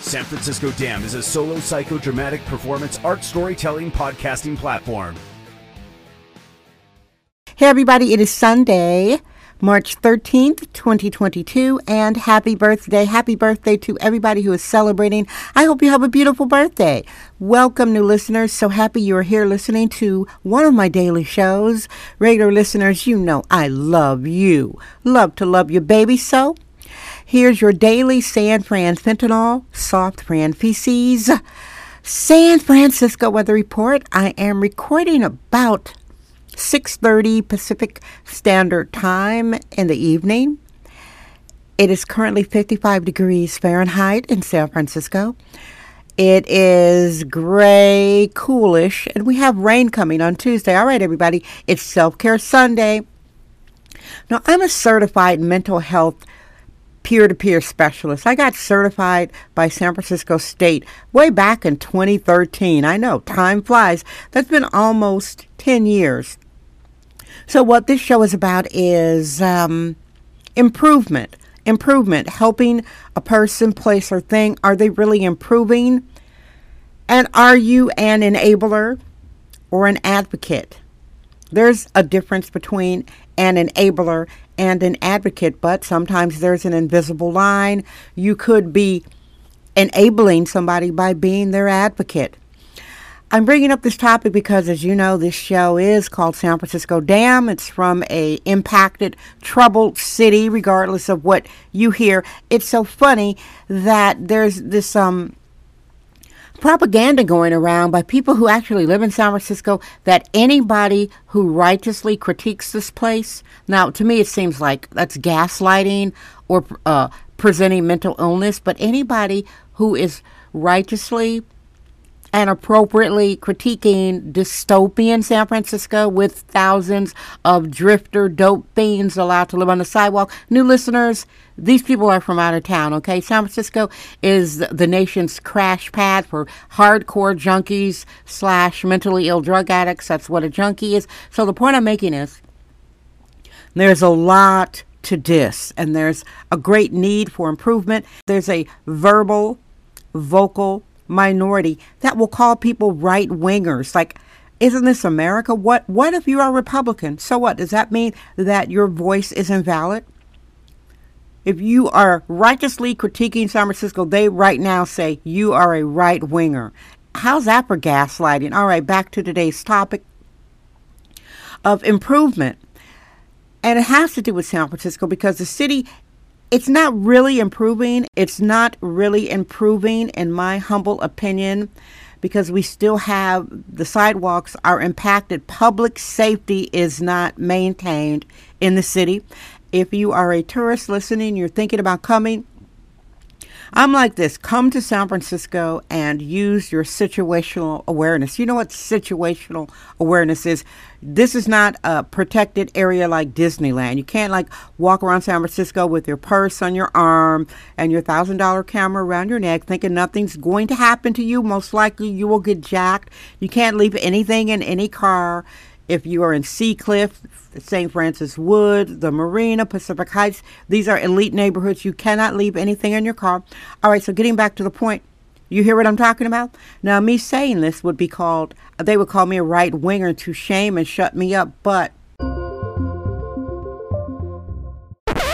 San Francisco Dam is a solo psychodramatic performance art storytelling podcasting platform. Hey, everybody, it is Sunday, March 13th, 2022, and happy birthday. Happy birthday to everybody who is celebrating. I hope you have a beautiful birthday. Welcome, new listeners. So happy you are here listening to one of my daily shows. Regular listeners, you know I love you. Love to love you, baby. So here's your daily San Fran fentanyl, soft Fran feces. San Francisco weather report. I am recording about 6:30 Pacific Standard Time in the evening. It is currently 55 degrees Fahrenheit in San Francisco. It is gray, coolish, and we have rain coming on Tuesday. All right, everybody, it's Self Care Sunday. Now, I'm a certified mental health peer to peer specialist. I got certified by San Francisco State way back in 2013. I know, time flies. That's been almost 10 years. So, what this show is about is um, improvement. Improvement, helping a person, place, or thing. Are they really improving? And are you an enabler or an advocate? There's a difference between an enabler and an advocate, but sometimes there's an invisible line. You could be enabling somebody by being their advocate. I'm bringing up this topic because, as you know, this show is called San Francisco Dam. It's from a impacted, troubled city, regardless of what you hear. It's so funny that there's this um, propaganda going around by people who actually live in San Francisco that anybody who righteously critiques this place, now to me it seems like that's gaslighting or uh, presenting mental illness, but anybody who is righteously and appropriately critiquing dystopian San Francisco with thousands of drifter dope fiends allowed to live on the sidewalk. New listeners, these people are from out of town, okay? San Francisco is the nation's crash pad for hardcore junkies slash mentally ill drug addicts. That's what a junkie is. So the point I'm making is there's a lot to dis, and there's a great need for improvement. There's a verbal, vocal, minority that will call people right wingers. Like, isn't this America? What what if you are Republican? So what? Does that mean that your voice is invalid? If you are righteously critiquing San Francisco, they right now say you are a right winger. How's that for gaslighting? All right, back to today's topic of improvement. And it has to do with San Francisco because the city it's not really improving. It's not really improving, in my humble opinion, because we still have the sidewalks are impacted. Public safety is not maintained in the city. If you are a tourist listening, you're thinking about coming, I'm like this come to San Francisco and use your situational awareness. You know what situational awareness is? This is not a protected area like Disneyland. You can't like walk around San Francisco with your purse on your arm and your thousand dollar camera around your neck thinking nothing's going to happen to you. Most likely you will get jacked. You can't leave anything in any car. If you are in Seacliff, St. Francis Wood, the Marina, Pacific Heights, these are elite neighborhoods. You cannot leave anything in your car. All right, so getting back to the point, you hear what I'm talking about? Now, me saying this would be called, they would call me a right winger to shame and shut me up, but.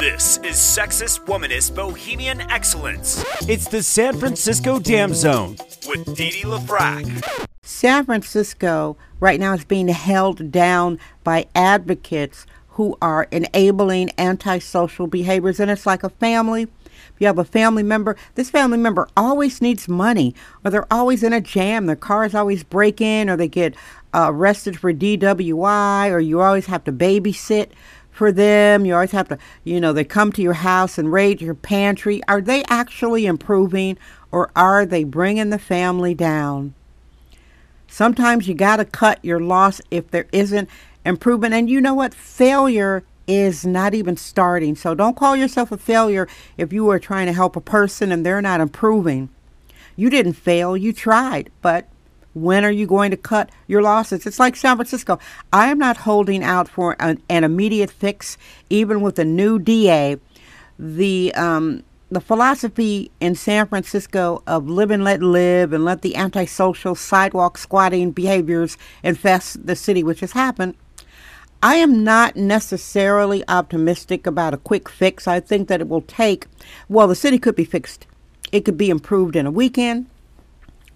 This is Sexist Womanist Bohemian Excellence. It's the San Francisco Dam Zone with Dee LaFrac. San Francisco right now is being held down by advocates who are enabling antisocial behaviors, and it's like a family. If you have a family member, this family member always needs money, or they're always in a jam. Their cars always break in, or they get uh, arrested for DWI, or you always have to babysit for them. You always have to, you know, they come to your house and raid your pantry. Are they actually improving? or are they bringing the family down? Sometimes you got to cut your loss if there isn't improvement. And you know what? Failure is not even starting. So don't call yourself a failure if you are trying to help a person and they're not improving. You didn't fail, you tried, but when are you going to cut your losses? It's like San Francisco. I am not holding out for an, an immediate fix, even with a new DA. The um, the philosophy in San Francisco of live and let live and let the antisocial sidewalk squatting behaviors infest the city, which has happened. I am not necessarily optimistic about a quick fix. I think that it will take, well, the city could be fixed. It could be improved in a weekend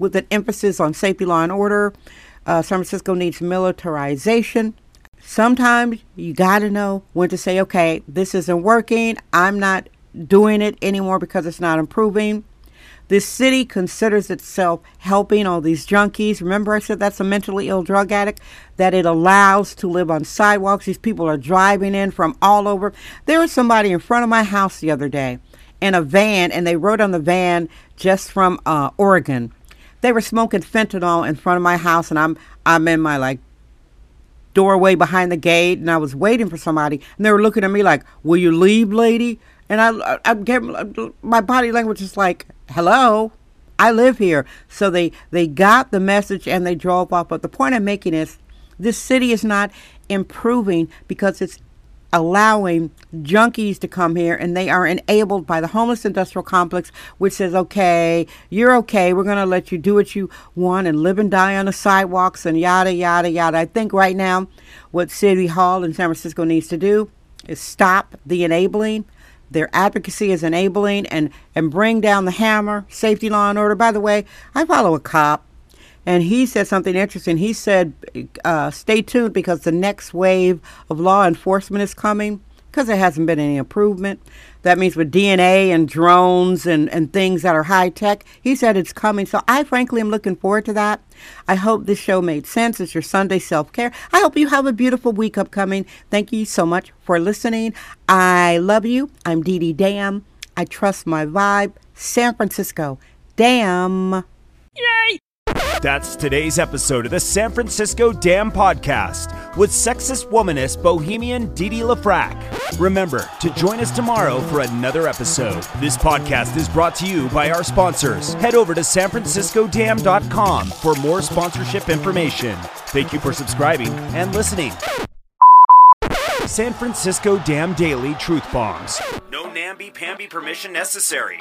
with an emphasis on safety, law, and order. Uh, San Francisco needs militarization. Sometimes you got to know when to say, okay, this isn't working. I'm not doing it anymore because it's not improving. This city considers itself helping all these junkies. Remember, I said that's a mentally ill drug addict that it allows to live on sidewalks. These people are driving in from all over. There was somebody in front of my house the other day in a van, and they wrote on the van just from uh, Oregon. They were smoking fentanyl in front of my house, and I'm I'm in my like doorway behind the gate, and I was waiting for somebody, and they were looking at me like, "Will you leave, lady?" And I, I gave my body language is like, "Hello, I live here." So they they got the message and they drove off. But the point I'm making is, this city is not improving because it's allowing junkies to come here and they are enabled by the homeless industrial complex which says okay you're okay we're going to let you do what you want and live and die on the sidewalks and yada yada yada i think right now what city hall in san francisco needs to do is stop the enabling their advocacy is enabling and and bring down the hammer safety law and order by the way i follow a cop and he said something interesting. He said, uh, "Stay tuned because the next wave of law enforcement is coming." Because there hasn't been any improvement. That means with DNA and drones and, and things that are high tech, he said it's coming. So I frankly am looking forward to that. I hope this show made sense. It's your Sunday self care. I hope you have a beautiful week upcoming. Thank you so much for listening. I love you. I'm Dee Dee Dam. I trust my vibe. San Francisco. Damn. Yay! That's today's episode of the San Francisco Dam Podcast with sexist womanist bohemian Didi Lafrac. Remember to join us tomorrow for another episode. This podcast is brought to you by our sponsors. Head over to sanfranciscodam.com for more sponsorship information. Thank you for subscribing and listening. San Francisco Dam Daily Truth Bombs. No namby-pamby permission necessary.